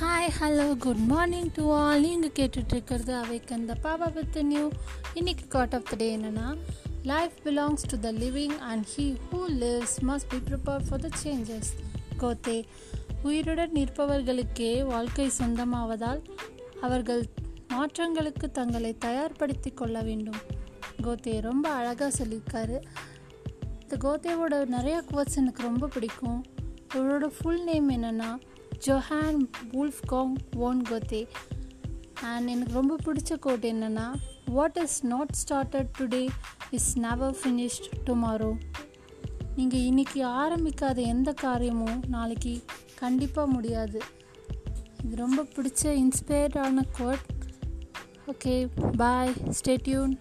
Hi hello good morning to all நீங்கள் கேட்டுட்ருக்கிறது அவைக்கு அந்த பாபா வித் நியூ இன்னைக்கு காட் ஆஃப் த டே என்னென்னா life belongs to the living and he who lives must be prepare for the changes Goethe உயிருடன் நிற்பவர்களுக்கே வாழ்க்கை சொந்தமாவதால் அவர்கள் மாற்றங்களுக்கு தங்களை தயார்படுத்தி கொள்ள வேண்டும். கோத்தே ரொம்ப அழகாக சொல்லியிருக்காரு. இந்த கோத்தேவோட நிறைய கோட்ஸ் எனக்கு ரொம்ப பிடிக்கும். அவரோட ஃபுல் நேம் என்னென்னா Johann Wolfgang von Goethe and எனக்கு ரொம்ப பிடிச்ச கோட் என்னென்னா what is not started today is never finished tomorrow நீங்கள் இன்றைக்கி ஆரம்பிக்காத எந்த காரியமும் நாளைக்கு கண்டிப்பாக முடியாது. இது ரொம்ப பிடிச்ச இன்ஸ்பயர்டான quote okay bye stay tuned